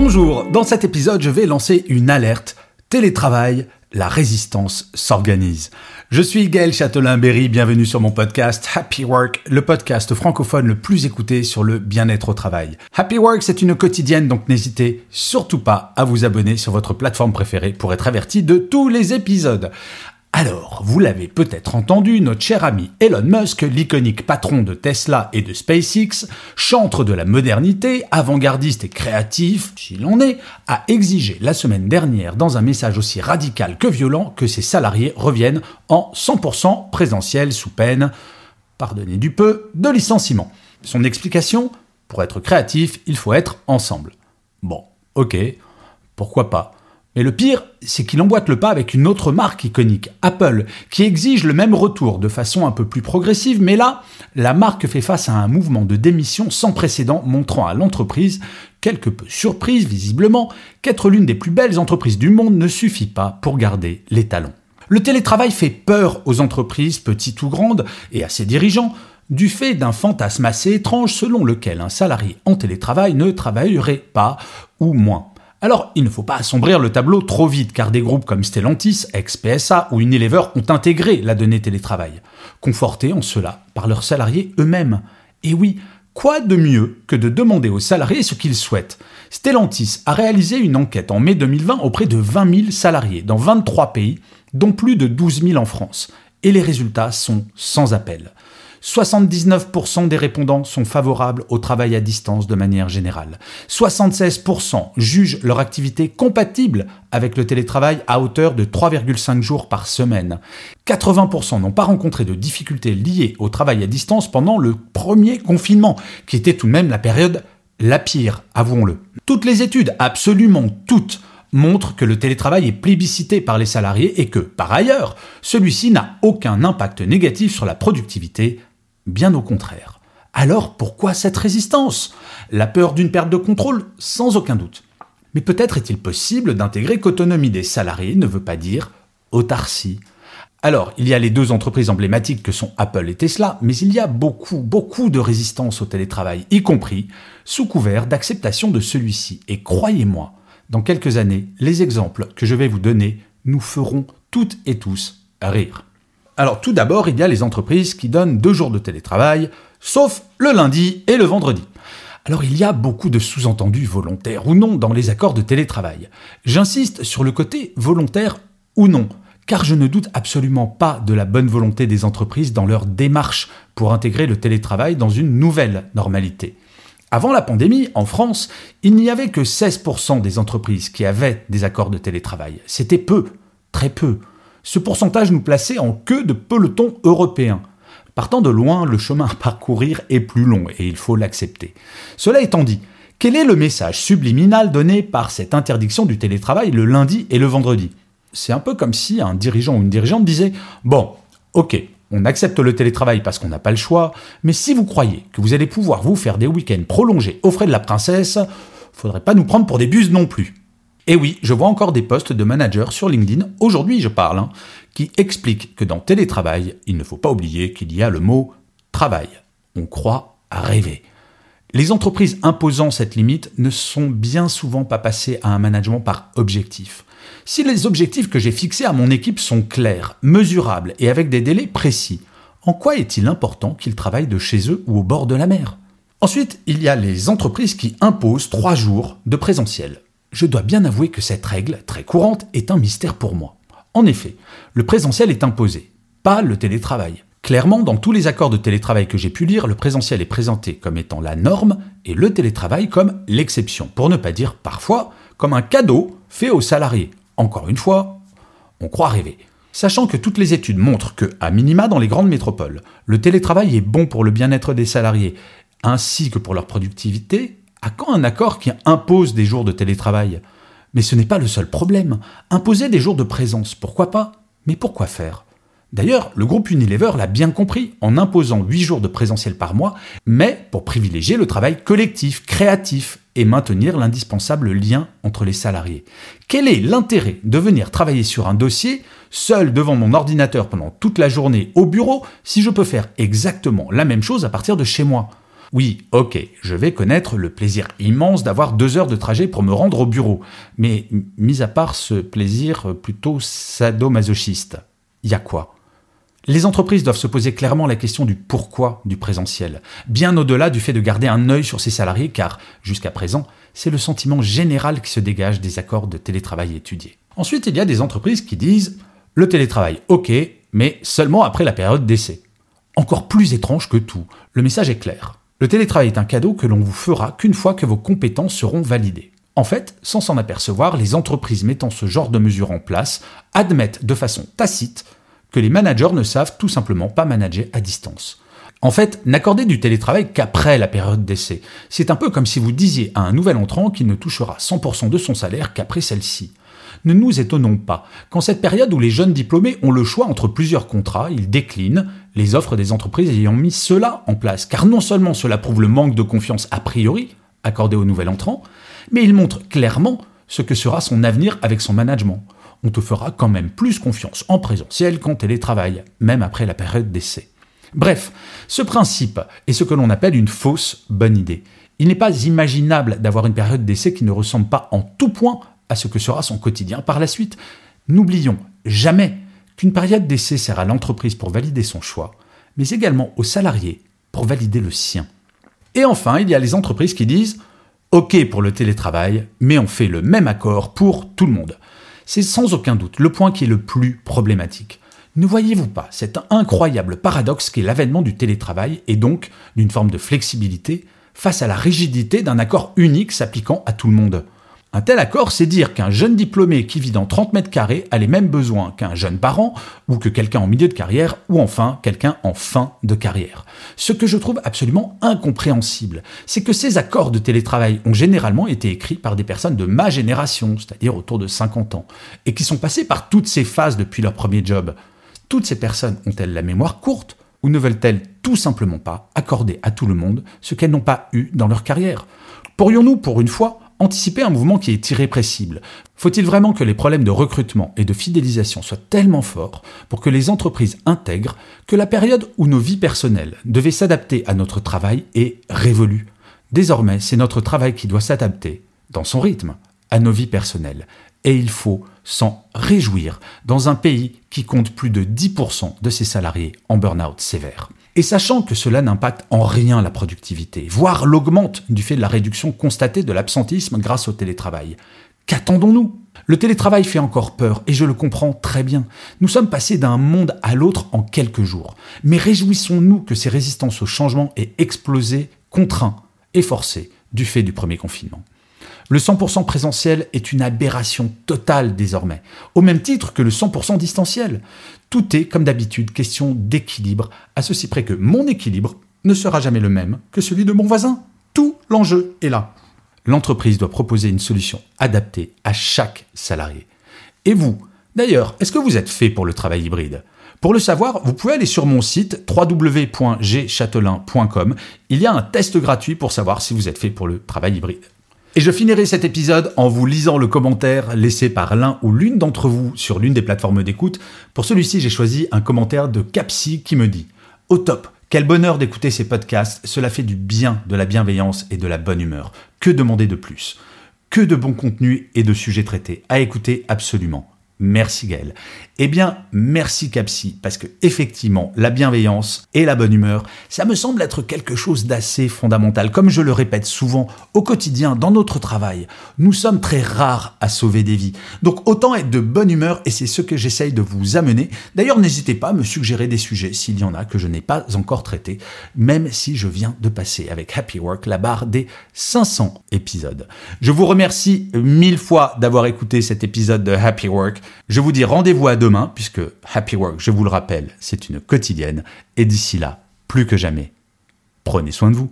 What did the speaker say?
Bonjour, dans cet épisode, je vais lancer une alerte. Télétravail, la résistance s'organise. Je suis Gaël Châtelain-Berry, bienvenue sur mon podcast Happy Work, le podcast francophone le plus écouté sur le bien-être au travail. Happy Work, c'est une quotidienne, donc n'hésitez surtout pas à vous abonner sur votre plateforme préférée pour être averti de tous les épisodes. Alors, vous l'avez peut-être entendu, notre cher ami Elon Musk, l'iconique patron de Tesla et de SpaceX, chantre de la modernité, avant-gardiste et créatif, s'il en est, a exigé la semaine dernière, dans un message aussi radical que violent, que ses salariés reviennent en 100% présentiel sous peine, pardonnez du peu, de licenciement. Son explication Pour être créatif, il faut être ensemble. Bon, ok, pourquoi pas mais le pire, c'est qu'il emboîte le pas avec une autre marque iconique, Apple, qui exige le même retour de façon un peu plus progressive, mais là, la marque fait face à un mouvement de démission sans précédent montrant à l'entreprise, quelque peu surprise visiblement, qu'être l'une des plus belles entreprises du monde ne suffit pas pour garder les talents. Le télétravail fait peur aux entreprises, petites ou grandes, et à ses dirigeants, du fait d'un fantasme assez étrange selon lequel un salarié en télétravail ne travaillerait pas ou moins. Alors, il ne faut pas assombrir le tableau trop vite, car des groupes comme Stellantis, ex-PSA ou Unilever ont intégré la donnée télétravail, confortés en cela par leurs salariés eux-mêmes. Et oui, quoi de mieux que de demander aux salariés ce qu'ils souhaitent? Stellantis a réalisé une enquête en mai 2020 auprès de 20 000 salariés dans 23 pays, dont plus de 12 000 en France. Et les résultats sont sans appel. 79% des répondants sont favorables au travail à distance de manière générale. 76% jugent leur activité compatible avec le télétravail à hauteur de 3,5 jours par semaine. 80% n'ont pas rencontré de difficultés liées au travail à distance pendant le premier confinement, qui était tout de même la période la pire, avouons-le. Toutes les études, absolument toutes, montrent que le télétravail est plébiscité par les salariés et que, par ailleurs, celui-ci n'a aucun impact négatif sur la productivité, Bien au contraire. Alors pourquoi cette résistance? La peur d'une perte de contrôle Sans aucun doute. Mais peut-être est-il possible d'intégrer qu'autonomie des salariés ne veut pas dire autarcie. Alors, il y a les deux entreprises emblématiques que sont Apple et Tesla, mais il y a beaucoup, beaucoup de résistance au télétravail, y compris sous couvert d'acceptation de celui-ci. Et croyez-moi, dans quelques années, les exemples que je vais vous donner nous feront toutes et tous rire. Alors tout d'abord, il y a les entreprises qui donnent deux jours de télétravail, sauf le lundi et le vendredi. Alors il y a beaucoup de sous-entendus volontaires ou non dans les accords de télétravail. J'insiste sur le côté volontaire ou non, car je ne doute absolument pas de la bonne volonté des entreprises dans leur démarche pour intégrer le télétravail dans une nouvelle normalité. Avant la pandémie, en France, il n'y avait que 16% des entreprises qui avaient des accords de télétravail. C'était peu, très peu ce pourcentage nous plaçait en queue de peloton européen. Partant de loin, le chemin à parcourir est plus long et il faut l'accepter. Cela étant dit, quel est le message subliminal donné par cette interdiction du télétravail le lundi et le vendredi? C'est un peu comme si un dirigeant ou une dirigeante disait Bon, ok, on accepte le télétravail parce qu'on n'a pas le choix, mais si vous croyez que vous allez pouvoir vous faire des week-ends prolongés aux frais de la princesse, faudrait pas nous prendre pour des buses non plus. Et oui, je vois encore des posts de managers sur LinkedIn, aujourd'hui je parle, hein, qui expliquent que dans télétravail, il ne faut pas oublier qu'il y a le mot travail. On croit rêver. Les entreprises imposant cette limite ne sont bien souvent pas passées à un management par objectif. Si les objectifs que j'ai fixés à mon équipe sont clairs, mesurables et avec des délais précis, en quoi est-il important qu'ils travaillent de chez eux ou au bord de la mer? Ensuite, il y a les entreprises qui imposent trois jours de présentiel je dois bien avouer que cette règle, très courante, est un mystère pour moi. En effet, le présentiel est imposé, pas le télétravail. Clairement, dans tous les accords de télétravail que j'ai pu lire, le présentiel est présenté comme étant la norme et le télétravail comme l'exception, pour ne pas dire parfois comme un cadeau fait aux salariés. Encore une fois, on croit rêver. Sachant que toutes les études montrent que, à minima dans les grandes métropoles, le télétravail est bon pour le bien-être des salariés ainsi que pour leur productivité, à quand un accord qui impose des jours de télétravail? Mais ce n'est pas le seul problème. Imposer des jours de présence, pourquoi pas? Mais pourquoi faire? D'ailleurs, le groupe Unilever l'a bien compris en imposant 8 jours de présentiel par mois, mais pour privilégier le travail collectif, créatif et maintenir l'indispensable lien entre les salariés. Quel est l'intérêt de venir travailler sur un dossier seul devant mon ordinateur pendant toute la journée au bureau si je peux faire exactement la même chose à partir de chez moi? Oui, ok, je vais connaître le plaisir immense d'avoir deux heures de trajet pour me rendre au bureau. Mais mis à part ce plaisir plutôt sadomasochiste, y a quoi? Les entreprises doivent se poser clairement la question du pourquoi du présentiel, bien au-delà du fait de garder un œil sur ses salariés, car jusqu'à présent, c'est le sentiment général qui se dégage des accords de télétravail étudiés. Ensuite, il y a des entreprises qui disent le télétravail, ok, mais seulement après la période d'essai. Encore plus étrange que tout, le message est clair. Le télétravail est un cadeau que l'on vous fera qu'une fois que vos compétences seront validées. En fait, sans s'en apercevoir, les entreprises mettant ce genre de mesures en place admettent de façon tacite que les managers ne savent tout simplement pas manager à distance. En fait, n'accorder du télétravail qu'après la période d'essai. C'est un peu comme si vous disiez à un nouvel entrant qu'il ne touchera 100% de son salaire qu'après celle-ci. Ne nous étonnons pas. Qu'en cette période où les jeunes diplômés ont le choix entre plusieurs contrats, ils déclinent les offres des entreprises ayant mis cela en place. Car non seulement cela prouve le manque de confiance a priori accordé au nouvel entrant, mais il montre clairement ce que sera son avenir avec son management on te fera quand même plus confiance en présentiel qu'en télétravail, même après la période d'essai. Bref, ce principe est ce que l'on appelle une fausse bonne idée. Il n'est pas imaginable d'avoir une période d'essai qui ne ressemble pas en tout point à ce que sera son quotidien par la suite. N'oublions jamais qu'une période d'essai sert à l'entreprise pour valider son choix, mais également aux salariés pour valider le sien. Et enfin, il y a les entreprises qui disent OK pour le télétravail, mais on fait le même accord pour tout le monde. C'est sans aucun doute le point qui est le plus problématique. Ne voyez-vous pas cet incroyable paradoxe qu'est l'avènement du télétravail et donc d'une forme de flexibilité face à la rigidité d'un accord unique s'appliquant à tout le monde? Un tel accord, c'est dire qu'un jeune diplômé qui vit dans 30 mètres carrés a les mêmes besoins qu'un jeune parent, ou que quelqu'un en milieu de carrière, ou enfin quelqu'un en fin de carrière. Ce que je trouve absolument incompréhensible, c'est que ces accords de télétravail ont généralement été écrits par des personnes de ma génération, c'est-à-dire autour de 50 ans, et qui sont passées par toutes ces phases depuis leur premier job. Toutes ces personnes ont-elles la mémoire courte, ou ne veulent-elles tout simplement pas accorder à tout le monde ce qu'elles n'ont pas eu dans leur carrière? Pourrions-nous, pour une fois, anticiper un mouvement qui est irrépressible Faut-il vraiment que les problèmes de recrutement et de fidélisation soient tellement forts pour que les entreprises intègrent que la période où nos vies personnelles devaient s'adapter à notre travail est révolue? Désormais, c'est notre travail qui doit s'adapter, dans son rythme, à nos vies personnelles. Et il faut s'en réjouir dans un pays qui compte plus de 10% de ses salariés en burn-out sévère. Et sachant que cela n'impacte en rien la productivité, voire l'augmente du fait de la réduction constatée de l'absentisme grâce au télétravail. Qu'attendons-nous? Le télétravail fait encore peur, et je le comprends très bien. Nous sommes passés d'un monde à l'autre en quelques jours. Mais réjouissons-nous que ces résistances au changement aient explosé, contraints et forcés du fait du premier confinement. Le 100% présentiel est une aberration totale désormais, au même titre que le 100% distanciel. Tout est, comme d'habitude, question d'équilibre, à ceci près que mon équilibre ne sera jamais le même que celui de mon voisin. Tout l'enjeu est là. L'entreprise doit proposer une solution adaptée à chaque salarié. Et vous, d'ailleurs, est-ce que vous êtes fait pour le travail hybride? Pour le savoir, vous pouvez aller sur mon site www.gchatelain.com. Il y a un test gratuit pour savoir si vous êtes fait pour le travail hybride. Et je finirai cet épisode en vous lisant le commentaire laissé par l'un ou l'une d'entre vous sur l'une des plateformes d'écoute. Pour celui-ci, j'ai choisi un commentaire de Capsi qui me dit Au top, quel bonheur d'écouter ces podcasts, cela fait du bien, de la bienveillance et de la bonne humeur. Que demander de plus? Que de bons contenus et de sujets traités, à écouter absolument. Merci Gaël. Eh bien, merci Capsi, parce que effectivement, la bienveillance et la bonne humeur, ça me semble être quelque chose d'assez fondamental. Comme je le répète souvent au quotidien, dans notre travail, nous sommes très rares à sauver des vies. Donc autant être de bonne humeur, et c'est ce que j'essaye de vous amener. D'ailleurs, n'hésitez pas à me suggérer des sujets s'il y en a que je n'ai pas encore traités, même si je viens de passer avec Happy Work la barre des 500 épisodes. Je vous remercie mille fois d'avoir écouté cet épisode de Happy Work. Je vous dis rendez-vous à demain, puisque Happy Work, je vous le rappelle, c'est une quotidienne. Et d'ici là, plus que jamais, prenez soin de vous.